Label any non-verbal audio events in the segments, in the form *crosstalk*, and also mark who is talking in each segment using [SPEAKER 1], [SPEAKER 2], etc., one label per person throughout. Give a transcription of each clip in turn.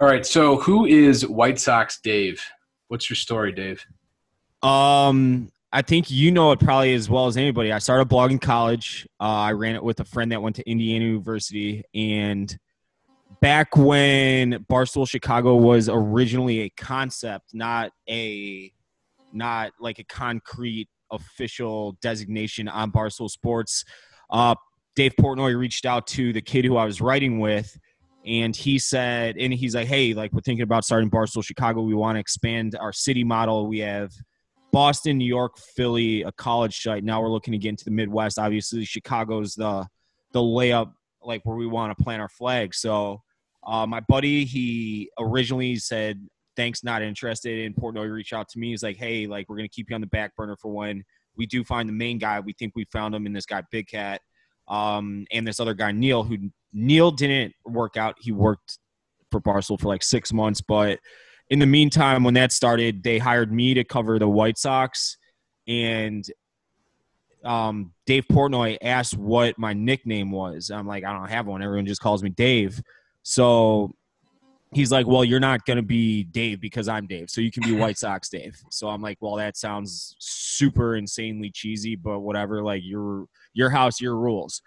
[SPEAKER 1] All right. So, who is White Sox Dave? What's your story, Dave?
[SPEAKER 2] Um, I think you know it probably as well as anybody. I started a blog in college. Uh, I ran it with a friend that went to Indiana University, and back when Barstool Chicago was originally a concept, not a not like a concrete official designation on Barstool Sports. Uh, Dave Portnoy reached out to the kid who I was writing with, and he said, and he's like, "Hey, like we're thinking about starting Barstool Chicago. We want to expand our city model. We have Boston, New York, Philly, a college site. Now we're looking to get into the Midwest. Obviously, Chicago's the the layup, like where we want to plant our flag. So, uh, my buddy, he originally said, "Thanks, not interested." And Portnoy reached out to me. He's like, "Hey, like we're gonna keep you on the back burner for when we do find the main guy. We think we found him in this guy, Big Cat." Um, and this other guy, Neil, who Neil didn't work out. He worked for Barstool for like six months, but in the meantime, when that started, they hired me to cover the White Sox, and um, Dave Portnoy asked what my nickname was. I'm like, I don't have one. Everyone just calls me Dave. So he's like, Well, you're not gonna be Dave because I'm Dave, so you can be White Sox Dave. So I'm like, Well, that sounds super insanely cheesy, but whatever. Like your your house, your rules.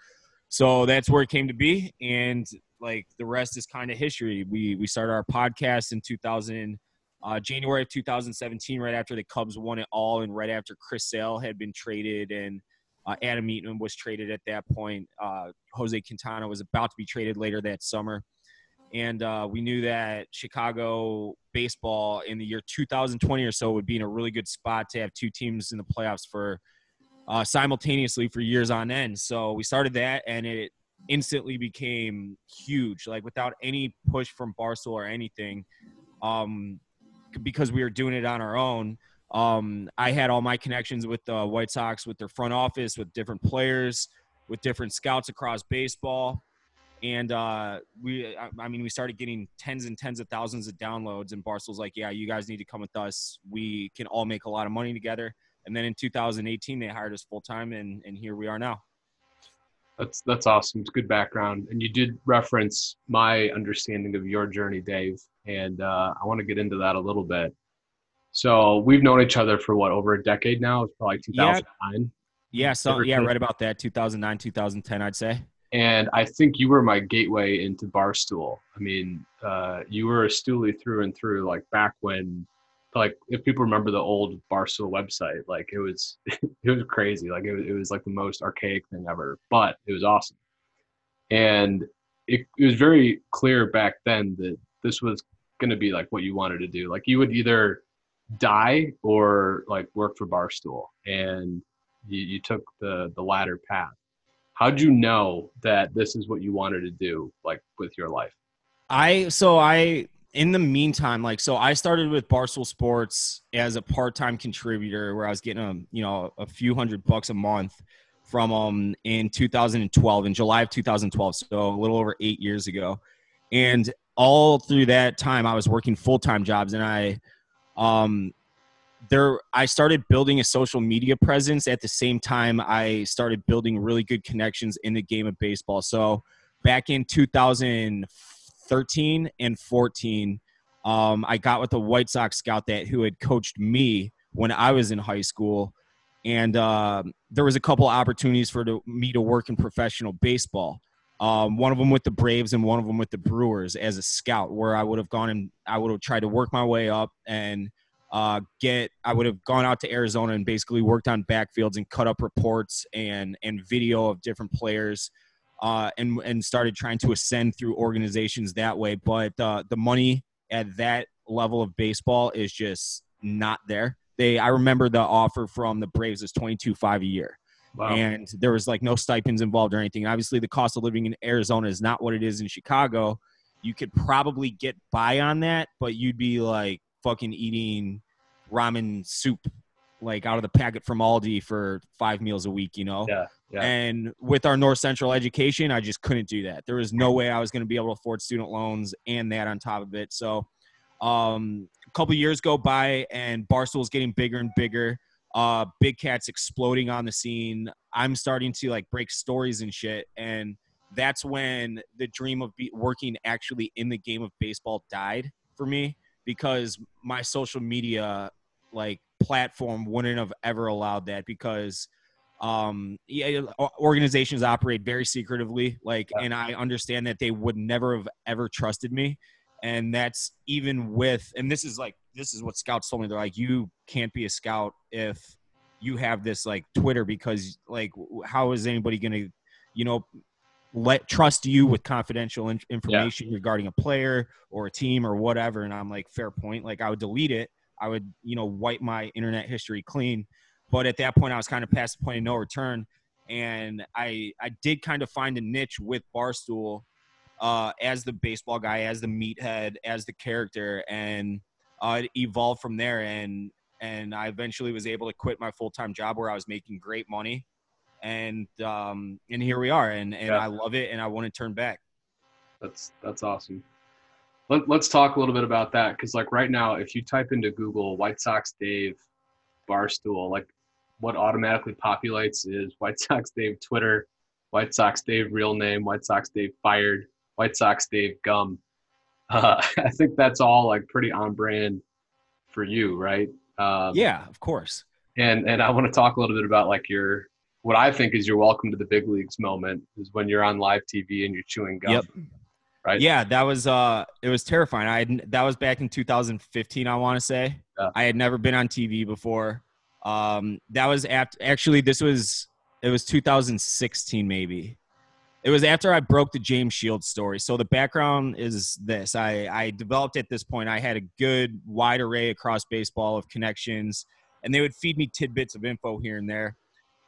[SPEAKER 2] So that's where it came to be, and like the rest is kind of history. We we started our podcast in 2000, uh, January of 2017, right after the Cubs won it all, and right after Chris Sale had been traded and uh, Adam Eaton was traded at that point. Uh, Jose Quintana was about to be traded later that summer, and uh, we knew that Chicago baseball in the year 2020 or so would be in a really good spot to have two teams in the playoffs for. Uh, simultaneously for years on end. So we started that, and it instantly became huge, like without any push from Barstool or anything, um, because we were doing it on our own. Um, I had all my connections with the White Sox, with their front office, with different players, with different scouts across baseball. And uh, we, I mean, we started getting tens and tens of thousands of downloads. And Barstool's like, yeah, you guys need to come with us. We can all make a lot of money together. And then in 2018, they hired us full time, and, and here we are now.
[SPEAKER 1] That's that's awesome. It's good background, and you did reference my understanding of your journey, Dave, and uh, I want to get into that a little bit. So we've known each other for what over a decade now. It's probably 2009.
[SPEAKER 2] Yeah, yeah so yeah, right about that. 2009, 2010, I'd say.
[SPEAKER 1] And I think you were my gateway into Barstool. I mean, uh, you were a stoolie through and through. Like back when like if people remember the old Barstool website, like it was *laughs* it was crazy. Like it was, it was like the most archaic thing ever, but it was awesome. And it, it was very clear back then that this was going to be like what you wanted to do. Like you would either die or like work for Barstool, and you, you took the the latter path. How'd you know that this is what you wanted to do, like with your life?
[SPEAKER 2] I so I in the meantime, like so, I started with Barstool Sports as a part-time contributor, where I was getting a you know a few hundred bucks a month from um in 2012 in July of 2012, so a little over eight years ago, and all through that time, I was working full-time jobs, and I um there I started building a social media presence at the same time I started building really good connections in the game of baseball. So back in 2004 13 and 14, um, I got with a White Sox scout that who had coached me when I was in high school, and uh, there was a couple opportunities for to, me to work in professional baseball. Um, one of them with the Braves and one of them with the Brewers as a scout, where I would have gone and I would have tried to work my way up and uh, get. I would have gone out to Arizona and basically worked on backfields and cut up reports and and video of different players uh, and and started trying to ascend through organizations that way. But uh, the money at that level of baseball is just not there. They I remember the offer from the Braves is twenty two five a year. Wow. And there was like no stipends involved or anything. obviously, the cost of living in Arizona is not what it is in Chicago. You could probably get by on that, but you'd be like fucking eating ramen soup like out of the packet from Aldi for five meals a week, you know?
[SPEAKER 1] Yeah. yeah.
[SPEAKER 2] And with our North Central education, I just couldn't do that. There was no way I was going to be able to afford student loans and that on top of it. So um, a couple years go by and Barstool's getting bigger and bigger. Uh, Big Cat's exploding on the scene. I'm starting to like break stories and shit. And that's when the dream of be, working actually in the game of baseball died for me because my social media like platform wouldn't have ever allowed that because um yeah organizations operate very secretively like yeah. and i understand that they would never have ever trusted me and that's even with and this is like this is what scouts told me they're like you can't be a scout if you have this like twitter because like how is anybody gonna you know let trust you with confidential in- information yeah. regarding a player or a team or whatever and i'm like fair point like i would delete it i would you know wipe my internet history clean but at that point i was kind of past the point of no return and i i did kind of find a niche with barstool uh, as the baseball guy as the meathead as the character and uh, it evolved from there and and i eventually was able to quit my full-time job where i was making great money and um, and here we are, and and yeah. I love it, and I want to turn back.
[SPEAKER 1] That's that's awesome. Let, let's talk a little bit about that because like right now, if you type into Google White Sox Dave Barstool, like what automatically populates is *laughs* White Sox Dave Twitter, White Sox Dave real name, White Sox Dave fired, White Sox Dave gum. *laughs* Uh, I think that's all like pretty on brand for you, right?
[SPEAKER 2] Um, yeah, of course.
[SPEAKER 1] And and I want to talk a little bit about like your what I think is your welcome to the big leagues moment is when you're on live TV and you're chewing gum. Yep. Right.
[SPEAKER 2] Yeah, that was uh, it was terrifying. I had, that was back in 2015. I want to say yeah. I had never been on TV before. Um, that was after actually this was it was 2016 maybe. It was after I broke the James Shields story. So the background is this: I I developed at this point. I had a good wide array across baseball of connections, and they would feed me tidbits of info here and there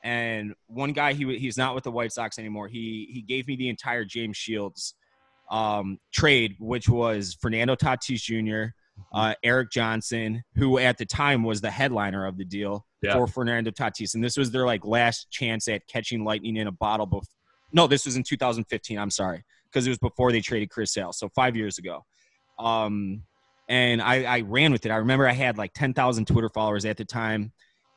[SPEAKER 2] and one guy he he's not with the White Sox anymore. He he gave me the entire James Shields um, trade, which was Fernando Tatis Jr., uh, Erik Johnson, who at the time was the headliner of the deal yeah. for Fernando Tatis, and this was their like last chance at catching lightning in a bottle. Before, no, this was in 2015. I'm sorry, because it was before they traded Chris Sale, so five years ago. Um, and I, I ran with it. I remember I had like 10,000 Twitter followers at the time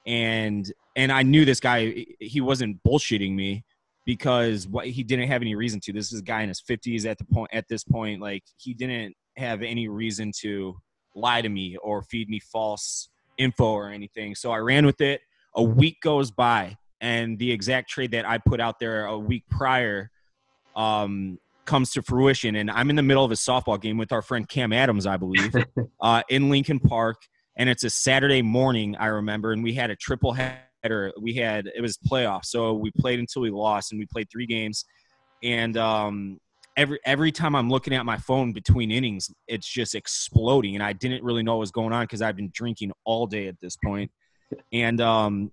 [SPEAKER 2] and and I knew this guy he wasn't bullshitting me because what he didn't have any reason to. This is a guy in his 50s at the point at this point like he didn't have any reason to lie to me or feed me false info or anything. So I ran with it. A week goes by and the exact trade that I put out there a week prior um, comes to fruition and I'm in the middle of a softball game with our friend Cam Adams, I believe, *laughs* uh, in Lincoln Park and it's a Saturday morning. I remember, and we had a triple header. We had it was playoffs, so we played until we lost, and we played three games. And um, every every time I'm looking at my phone between innings, it's just exploding, and I didn't really know what was going on because I've been drinking all day at this point. And um,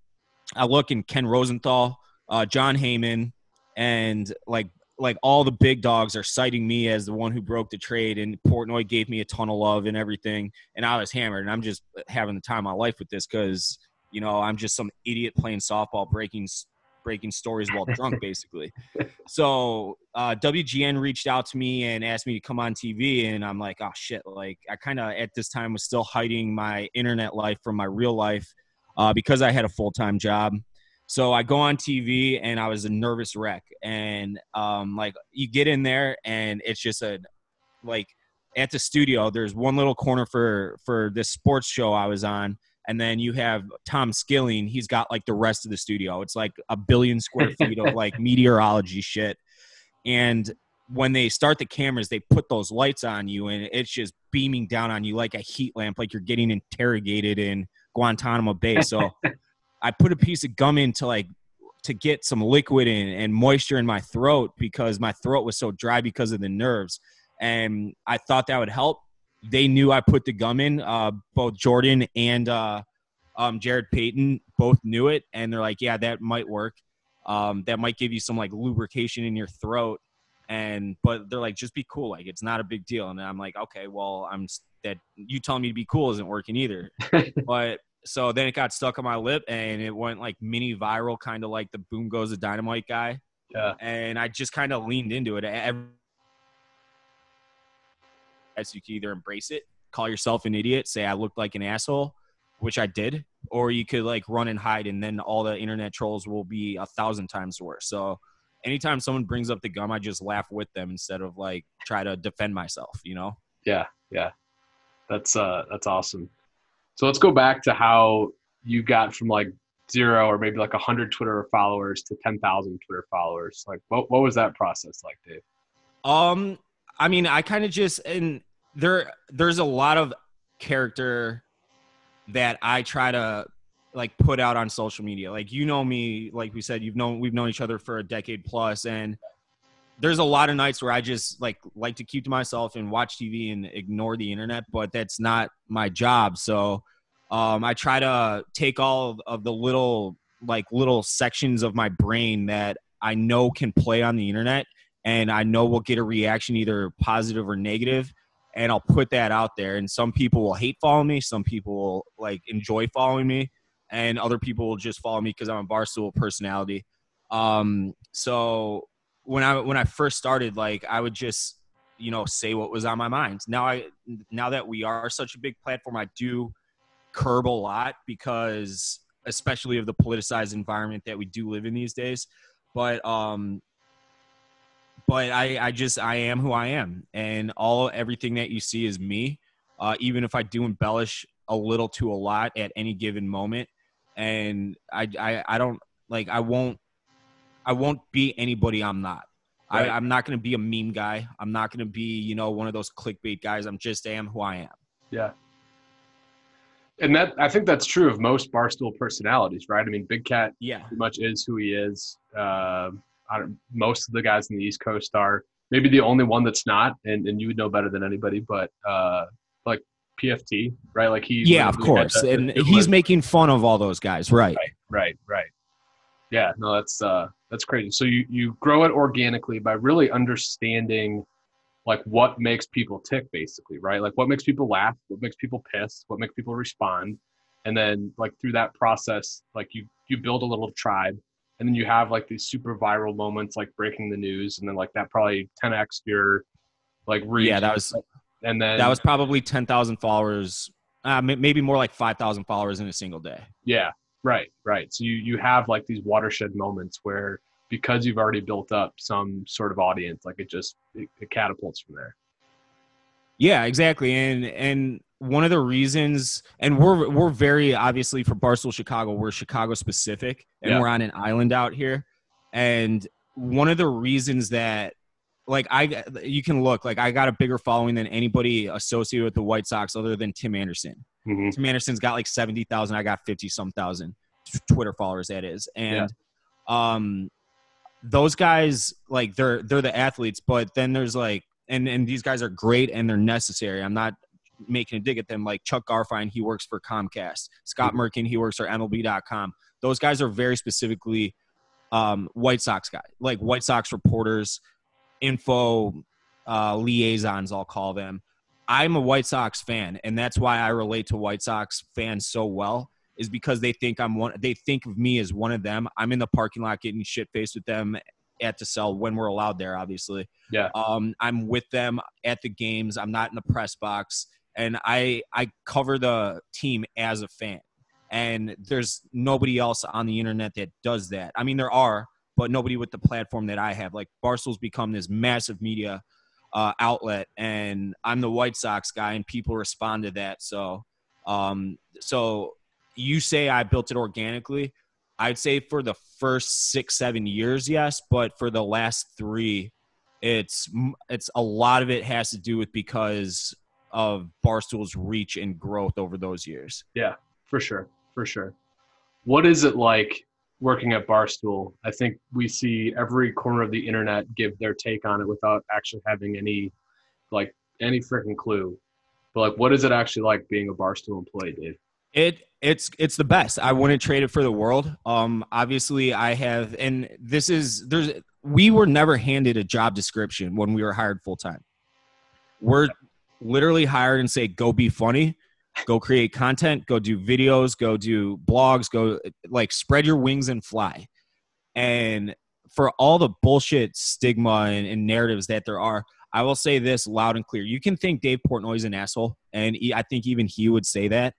[SPEAKER 2] I look, and Ken Rosenthal, uh, Jon Heyman, and like like all the big dogs are citing me as the one who broke the trade and Portnoy gave me a ton of love and everything and I was hammered and I'm just having the time of my life with this cuz you know I'm just some idiot playing softball breaking breaking stories while drunk *laughs* basically. So uh, WGN reached out to me and asked me to come on TV and I'm like oh shit like I kind of at this time was still hiding my internet life from my real life uh, because I had a full-time job so I go on TV and I was a nervous wreck. And um, like you get in there and it's just a like at the studio, there's one little corner for for this sports show I was on. And then you have Tom Skilling. He's got like the rest of the studio. It's like a billion square *laughs* feet of like meteorology shit. And when they start the cameras, they put those lights on you and it's just beaming down on you like a heat lamp, like you're getting interrogated in Guantanamo Bay. So *laughs* I put a piece of gum in to like to get some liquid in and moisture in my throat because my throat was so dry because of the nerves. And I thought that would help. They knew I put the gum in. Uh, both Jordan and uh, um, Jarrett Payton both knew it, and they're like, "Yeah, that might work. Um, that might give you some like lubrication in your throat." And but they're like, "Just be cool. Like it's not a big deal." And I'm like, "Okay, well, I'm that you telling me to be cool isn't working either." *laughs* but so then it got stuck on my lip and it went like mini viral, kind of like the boom goes the dynamite guy.
[SPEAKER 1] Yeah.
[SPEAKER 2] And I just kind of leaned into it. Every, as you can either embrace it, call yourself an idiot, say I looked like an asshole, which I did, or you could like run and hide, and then all the internet trolls will be a thousand times worse. So anytime someone brings up the gum, I just laugh with them instead of like try to defend myself. You know?
[SPEAKER 1] Yeah, yeah, that's uh, that's awesome. So let's go back to how you got from like zero or maybe like a hundred Twitter followers to ten thousand Twitter followers. Like, what what was that process like, Dave?
[SPEAKER 2] Um, I mean, I kind of just and there there's a lot of character that I try to like put out on social media. Like you know me, like we said, you've known we've known each other for a decade plus, and there's a lot of nights where I just like like to keep to myself and watch TV and ignore the internet, but that's not my job. So um, I try to take all of, the little like little sections of my brain that I know can play on the internet and I know will get a reaction either positive or negative and I'll put that out there and some people will hate following me, some people will like enjoy following me and other people will just follow me because I'm a barstool personality. Um, so when I when I first started, like I would just you know say what was on my mind. Now I now that we are such a big platform, I do curb a lot because especially of the politicized environment that we do live in these days. But um, but I I just I am who I am, and all everything that you see is me. Uh, even if I do embellish a little to a lot at any given moment, and I, I, I don't like I won't I won't be anybody I'm not. Right. I, I'm not going to be a meme guy. I'm not going to be you know one of those clickbait guys. I'm just am who I am.
[SPEAKER 1] Yeah. And that I think that's true of most barstool personalities, right? I mean, Big Cat,
[SPEAKER 2] yeah,
[SPEAKER 1] pretty much is who he is. Uh, most of the guys in the East Coast are maybe the only one that's not, and, and you would know better than anybody. But uh, like PFT, right? Like he.
[SPEAKER 2] Yeah, of course, and he's making fun of all those guys, right?
[SPEAKER 1] Right, right, right. Yeah, no, that's uh, that's crazy. So you you grow it organically by really understanding like what makes people tick, basically, right? Like what makes people laugh, what makes people pissed, what makes people respond, and then like through that process, like you you build a little tribe, and then you have like these super viral moments, like breaking the news, and then like that probably 10x your like reach.
[SPEAKER 2] Yeah, that was
[SPEAKER 1] and then
[SPEAKER 2] that was probably 10,000 followers, uh, maybe more like 5,000 followers in a single day.
[SPEAKER 1] Yeah, right, right. So you, you have like these watershed moments where because you've already built up some sort of audience, like it just, it, it catapults from there.
[SPEAKER 2] Yeah, exactly. And, and one of the reasons, and we're, we're very obviously for Barstool Chicago, we're Chicago specific and yeah. we're on an island out here. And one of the reasons that like I you can look like I got a bigger following than anybody associated with the White Sox other than Tim Anderson. Mm-hmm. Tim Anderson's got like seventy thousand. I got fifty some thousand Twitter followers. That is, and yeah. um, those guys like they're they're the athletes, but then there's like and and these guys are great and they're necessary. I'm not making a dig at them. Like Chuck Garfien, he works for Comcast. Scott. Merkin, he works for MLB.com. Those guys are very specifically um, White Sox guys, like White Sox reporters info uh, liaisons, I'll call them. I'm a White Sox fan, and that's why I relate to White Sox fans so well. Is because they think I'm one. They think of me as one of them. I'm in the parking lot getting shit faced with them at the cell when we're allowed there. Obviously,
[SPEAKER 1] yeah.
[SPEAKER 2] Um, I'm with them at the games. I'm not in the press box, and I I cover the team as a fan. And there's nobody else on the internet that does that. I mean, there are, but nobody with the platform that I have. Like Barstool's become this massive media uh, outlet, and I'm the White Sox guy, and people respond to that. So, um, so you say I built it organically. I'd say for the first six, seven years, yes, but for the last three, it's it's a lot of it has to do with because of Barstool's reach and growth over those years.
[SPEAKER 1] Yeah, for sure, for sure. What is it like working at Barstool, I think we see every corner of the internet give their take on it without actually having any, like, any freaking clue. But like, what is it actually like being a Barstool employee, Dave?
[SPEAKER 2] It it's it's the best. I wouldn't trade it for the world. Um, obviously, I have, and this is there's we were never handed a job description when we were hired full time. We're literally hired and say, "Go be funny." go create content, go do videos, go do blogs, go like spread your wings and fly. And for all the bullshit stigma and, and narratives that there are, I will say this loud and clear. You can think Dave Portnoy is an asshole, and he, I think even he would say that.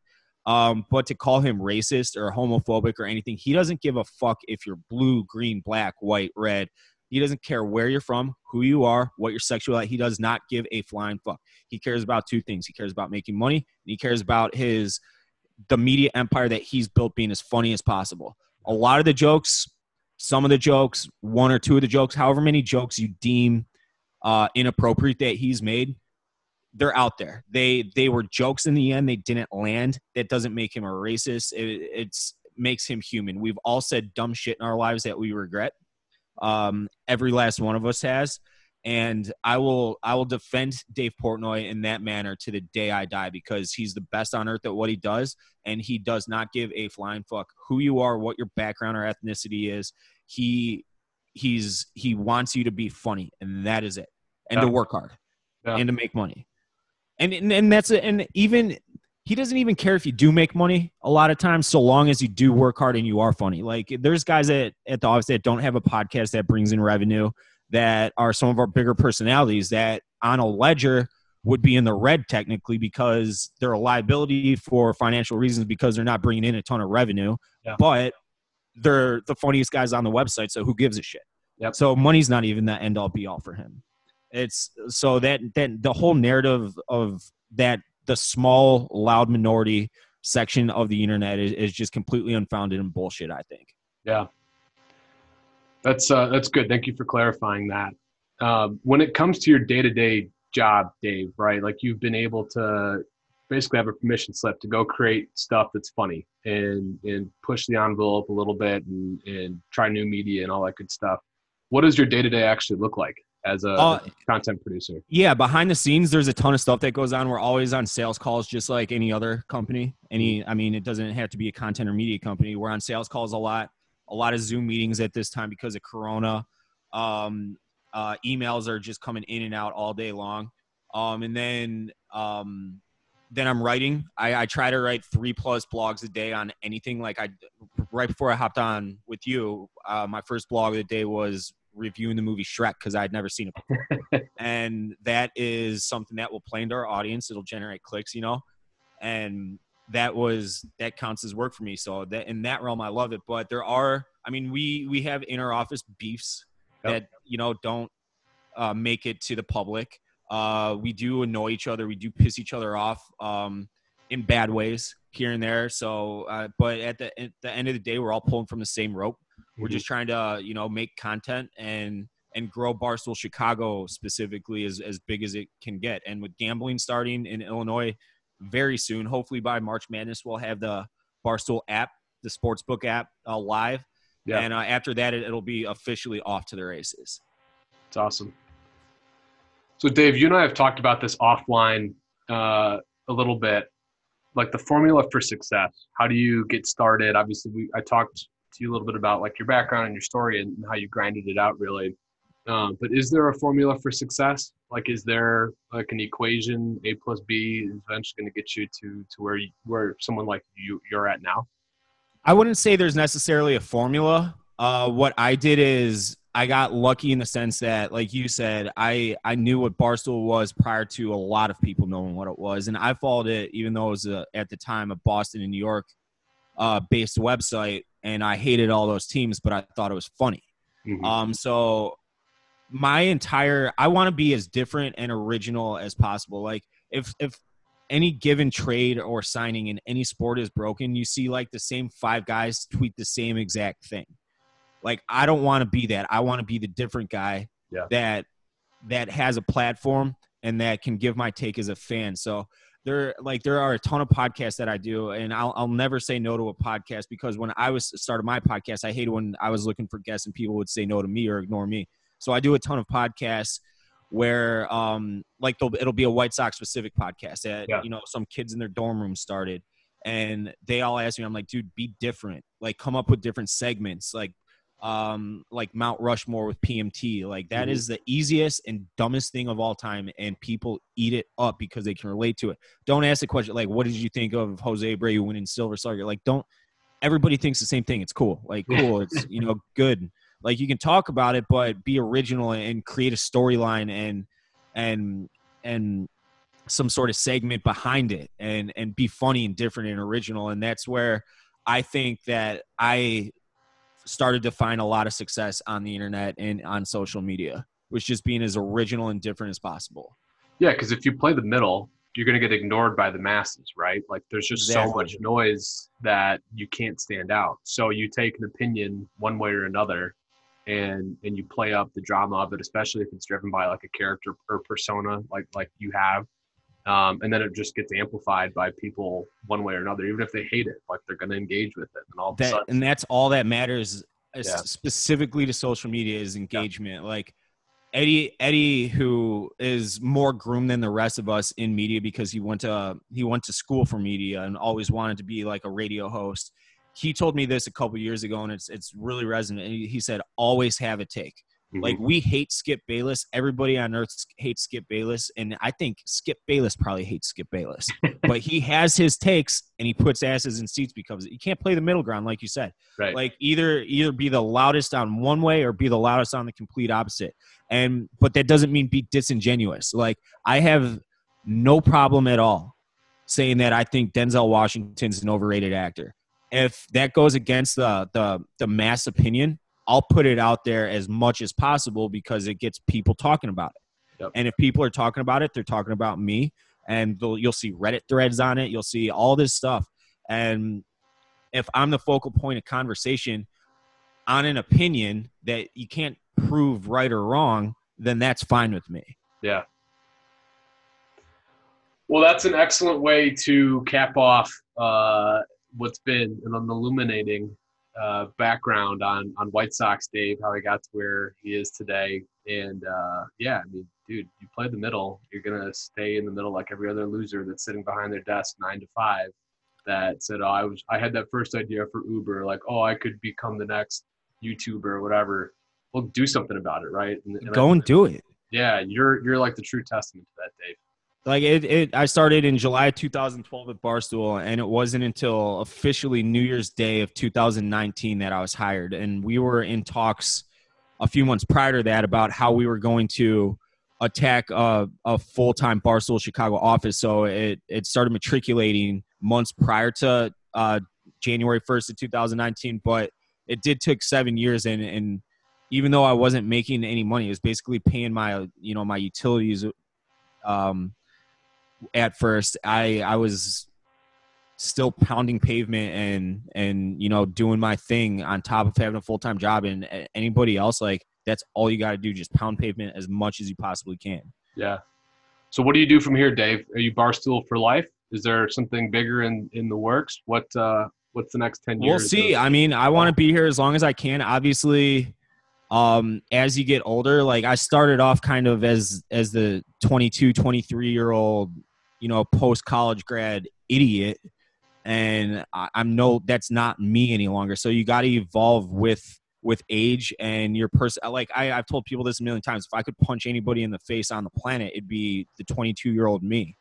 [SPEAKER 2] Um, but to call him racist or homophobic or anything, he doesn't give a fuck if you're blue, green, black, white, red, He doesn't care where you're from, who you are, what your sexuality. He does not give a flying fuck. He cares about two things. He cares about making money, and he cares about his the media empire that he's built being as funny as possible. A lot of the jokes, some of the jokes, one or two of the jokes, however many jokes you deem uh, inappropriate that he's made, they're out there. They they were jokes in the end. They didn't land. That doesn't make him a racist. It it's makes him human. We've all said dumb shit in our lives that we regret. Um, every last one of us has, and I will I will defend Dave Portnoy in that manner to the day I die because he's the best on earth at what he does, and he does not give a flying fuck who you are, what your background or ethnicity is. He he's he wants you to be funny, and that is it, and
[SPEAKER 1] Yeah.
[SPEAKER 2] to work hard,
[SPEAKER 1] Yeah.
[SPEAKER 2] and to make money, and and, and that's it. And even he doesn't even care if you do make money a lot of times, so long as you do work hard and you are funny. Like there's guys at at the office that don't have a podcast that brings in revenue that are some of our bigger personalities that on a ledger would be in the red technically because they're a liability for financial reasons because they're not bringing in a ton of revenue.
[SPEAKER 1] Yeah.
[SPEAKER 2] But they're the funniest guys on the website, so who gives a shit?
[SPEAKER 1] Yep.
[SPEAKER 2] So money's not even the end all be all for him. It's so that that the whole narrative of that the small loud minority section of the internet is, is just completely unfounded and bullshit. I think.
[SPEAKER 1] Yeah. That's uh, that's good. Thank you for clarifying that. Um, when it comes to your day to day job, Dave, right? Like you've been able to basically have a permission slip to go create stuff that's funny and and push the envelope a little bit and and try new media and all that good stuff. What does your day to day actually look like as a,
[SPEAKER 2] Uh,
[SPEAKER 1] content producer?
[SPEAKER 2] Yeah, behind the scenes, there's a ton of stuff that goes on. We're always on sales calls, just like any other company. Any, I mean, it doesn't have to be a content or media company. We're on sales calls a lot, a lot of Zoom meetings at this time because of Corona. Um, uh, emails are just coming in and out all day long. Um, and then, um, then I'm writing. I, I try to write three plus blogs a day on anything. Like I, right before I hopped on with you, uh, my first blog of the day was reviewing the movie Shrek because I had never seen it *laughs* and that is something that will play into our audience. It'll generate clicks you know? And that was that counts as work for me. So that in that realm i love it. But there are i mean we we have inner office beefs
[SPEAKER 1] Yep.
[SPEAKER 2] that you know don't uh, make it to the public. Uh, we do annoy each other. We do piss each other off um, in bad ways here and there. So uh, but at the, at the end of the day we're all pulling from the same rope we're just trying to you know make content and and grow barstool chicago specifically as, as big as it can get and with gambling starting in illinois very soon hopefully by march madness we'll have the barstool app the sportsbook app uh, live
[SPEAKER 1] Yeah.
[SPEAKER 2] and uh, after that it, it'll be officially off to the races
[SPEAKER 1] It's awesome. So, Dave, you and I have talked about this offline uh, a little bit, like the formula for success. How do you get started? Obviously, we I talked to you a little bit about like your background and your story and how you grinded it out, really. Um, but is there a formula for success? Like, is there like an equation? A plus B is eventually going to get you to to where you, where someone like you you're at now.
[SPEAKER 2] I wouldn't say there's necessarily a formula. Uh, what I did is I got lucky in the sense that, like you said, I I knew what Barstool was prior to a lot of people knowing what it was, and I followed it even though it was a, at the time a Boston and New York uh, based website, and I hated all those teams, but I thought it was funny.
[SPEAKER 1] Mhm.
[SPEAKER 2] Um, so my entire I want to be as different and original as possible. Like if if any given trade or signing in any sport is broken, you see like the same five guys tweet the same exact thing. Like I don't want to be that. I want to be the different guy
[SPEAKER 1] Yeah.
[SPEAKER 2] that that has a platform and that can give my take as a fan. So there like there are a ton of podcasts that I do and I'll I'll never say no to a podcast because when I was started my podcast, I hated when I was looking for guests and people would say no to me or ignore me. So I do a ton of podcasts where um like they'll, it'll be a White Sox specific podcast that
[SPEAKER 1] Yeah.
[SPEAKER 2] you know some kids in their dorm room started and they all ask me I'm like dude be different like come up with different segments like um like Mount Rushmore with PMT like that
[SPEAKER 1] Mhm.
[SPEAKER 2] is the easiest and dumbest thing of all time and people eat it up because they can relate to it. Don't ask the question like what did you think of Jose Abreu winning Silver Slugger like don't everybody thinks the same thing. It's cool. Like cool. It's you know good. Like you can talk about it but be original and create a storyline and and and some sort of segment behind it and and be funny and different and original. And that's where i think that i started to find a lot of success on the internet and on social media was just being as original and different as possible.
[SPEAKER 1] Yeah, because if you play the middle, you're going to get ignored by the masses, right? Like there's just exactly. so much noise that you can't stand out. So you take an opinion one way or another and and you play up the drama of it, especially if it's driven by like a character or persona like like you have. Um, and then it just gets amplified by people one way or another, even if they hate it, like they're going to engage with it, and all
[SPEAKER 2] that,
[SPEAKER 1] sudden,
[SPEAKER 2] and that's all that matters, yeah. specifically to social media is engagement. Yeah. Like Eddie Eddie who is more groomed than the rest of us in media because he went to he went to school for media and always wanted to be like a radio host. He told me this a couple years ago and it's it's really resonant. He said always have a take. Mm-hmm. Like we hate Skip Bayless. Everybody on earth hates Skip Bayless, and I think Skip Bayless probably hates Skip Bayless. *laughs* but he has his takes, and he puts asses in seats because you can't play the middle ground, like you said.
[SPEAKER 1] Right.
[SPEAKER 2] Like either either be the loudest on one way or be the loudest on the complete opposite. And but that doesn't mean be disingenuous. Like I have no problem at all saying that I think Denzel Washington's an overrated actor. If that goes against the the the mass opinion, I'll put it out there as much as possible because it gets people talking about it. Yep. And if people are talking about it, they're talking about me. And you'll see Reddit threads on it. You'll see all this stuff. And if I'm the focal point of conversation on an opinion that you can't prove right or wrong, then that's fine with me.
[SPEAKER 1] Yeah. Well, that's an excellent way to cap off uh, what's been an illuminating uh, background on on White Sox Dave, how he got to where he is today, and uh, yeah, I mean, dude, you play the middle, you're gonna stay in the middle like every other loser that's sitting behind their desk nine to five. That said, oh, I was I had that first idea for Uber, like, oh, I could become the next YouTuber or whatever. Well, do something about it, right?
[SPEAKER 2] And, and Go I, and do it.
[SPEAKER 1] Yeah, you're you're like the true testament to that, Dave
[SPEAKER 2] like it, it i started in july 2012 at barstool and it wasn't until officially new year's day of 2019 that i was hired. And we were in talks a few months prior to that about how we were going to attack a, a full-time barstool chicago office. So it, it started matriculating months prior to uh, january 1st of 2019 but it did take seven years. And, and even though i wasn't making any money it was basically paying my you know my utilities um, at first i i was still pounding pavement and and you know doing my thing on top of having a full-time job and anybody else like that's all you got to do just pound pavement as much as you possibly can.
[SPEAKER 1] Yeah. So what do you do from here dave? Are you barstool for life? Is there something bigger in in the works? What uh what's the next 10 years
[SPEAKER 2] we'll see i mean i want to be here as long as i can. Obviously um as you get older like i started off kind of as as the 22 23 year old you know, post college grad idiot. And I, am no, that's not me any longer. So you got to evolve with with age and your person. Like I, I've told people this a million times. If I could punch anybody in the face on the planet, it'd be the 22 year old me,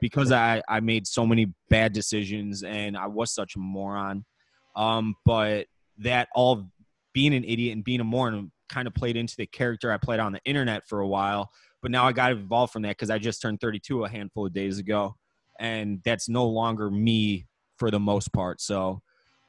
[SPEAKER 2] because I I made so many bad decisions and I was such a moron. Um, but that all being an idiot and being a moron kind of played into the character I played on the internet for a while but now I got evolved from that because I just turned 32 a handful of days ago, and that's no longer me for the most part. So,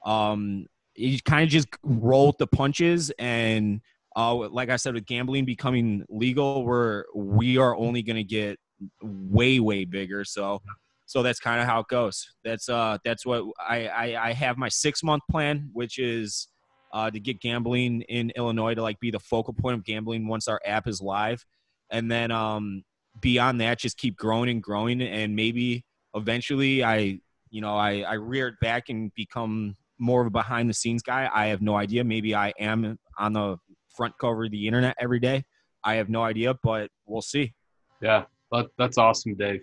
[SPEAKER 2] um, you kind of just roll the punches, and uh, like I said, with gambling becoming legal, we're we are only going to get way way bigger. So. So that's kind of how it goes. That's uh, that's what I, I, I have my six month plan, which is uh, to get gambling in Illinois to like be the focal point of gambling once our app is live and then um, beyond that, just keep growing and growing, and maybe eventually I, you know, I I reared back and become more of a behind the scenes guy. I have no idea. Maybe I am on the front cover of the internet every day. I have no idea, but we'll see.
[SPEAKER 1] Yeah, that, that's awesome, Dave.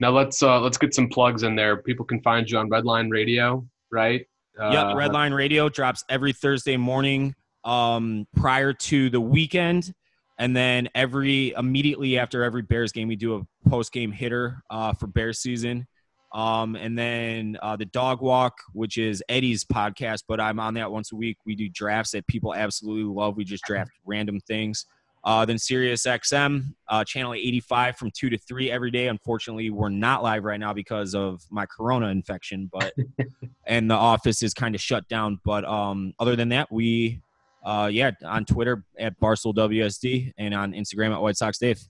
[SPEAKER 1] Now let's uh, let's get some plugs in there. People can find you on Redline Radio, right?
[SPEAKER 2] Uh, yep, Redline Radio drops every Thursday morning um, prior to the weekend. And then every immediately after every Bears game, we do a post game hitter uh, for Bears season. Um, and then uh, the Dog Walk, which is Eddie's podcast, but I'm on that once a week. We do drafts that people absolutely love. We just draft *laughs* random things. Uh, then Sirius XM, uh, channel 85 from 2 to 3 every day. Unfortunately, we're not live right now because of my corona infection, but *laughs* and the office is kind of shut down. But um, other than that, we, uh, yeah, on Twitter at Barstool WSD and on Instagram at White Sox Dave.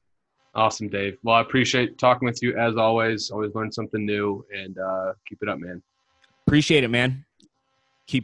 [SPEAKER 1] Awesome, Dave. Well, I appreciate talking with you as always. Always learn something new and uh, keep it up, man.
[SPEAKER 2] Appreciate it, man.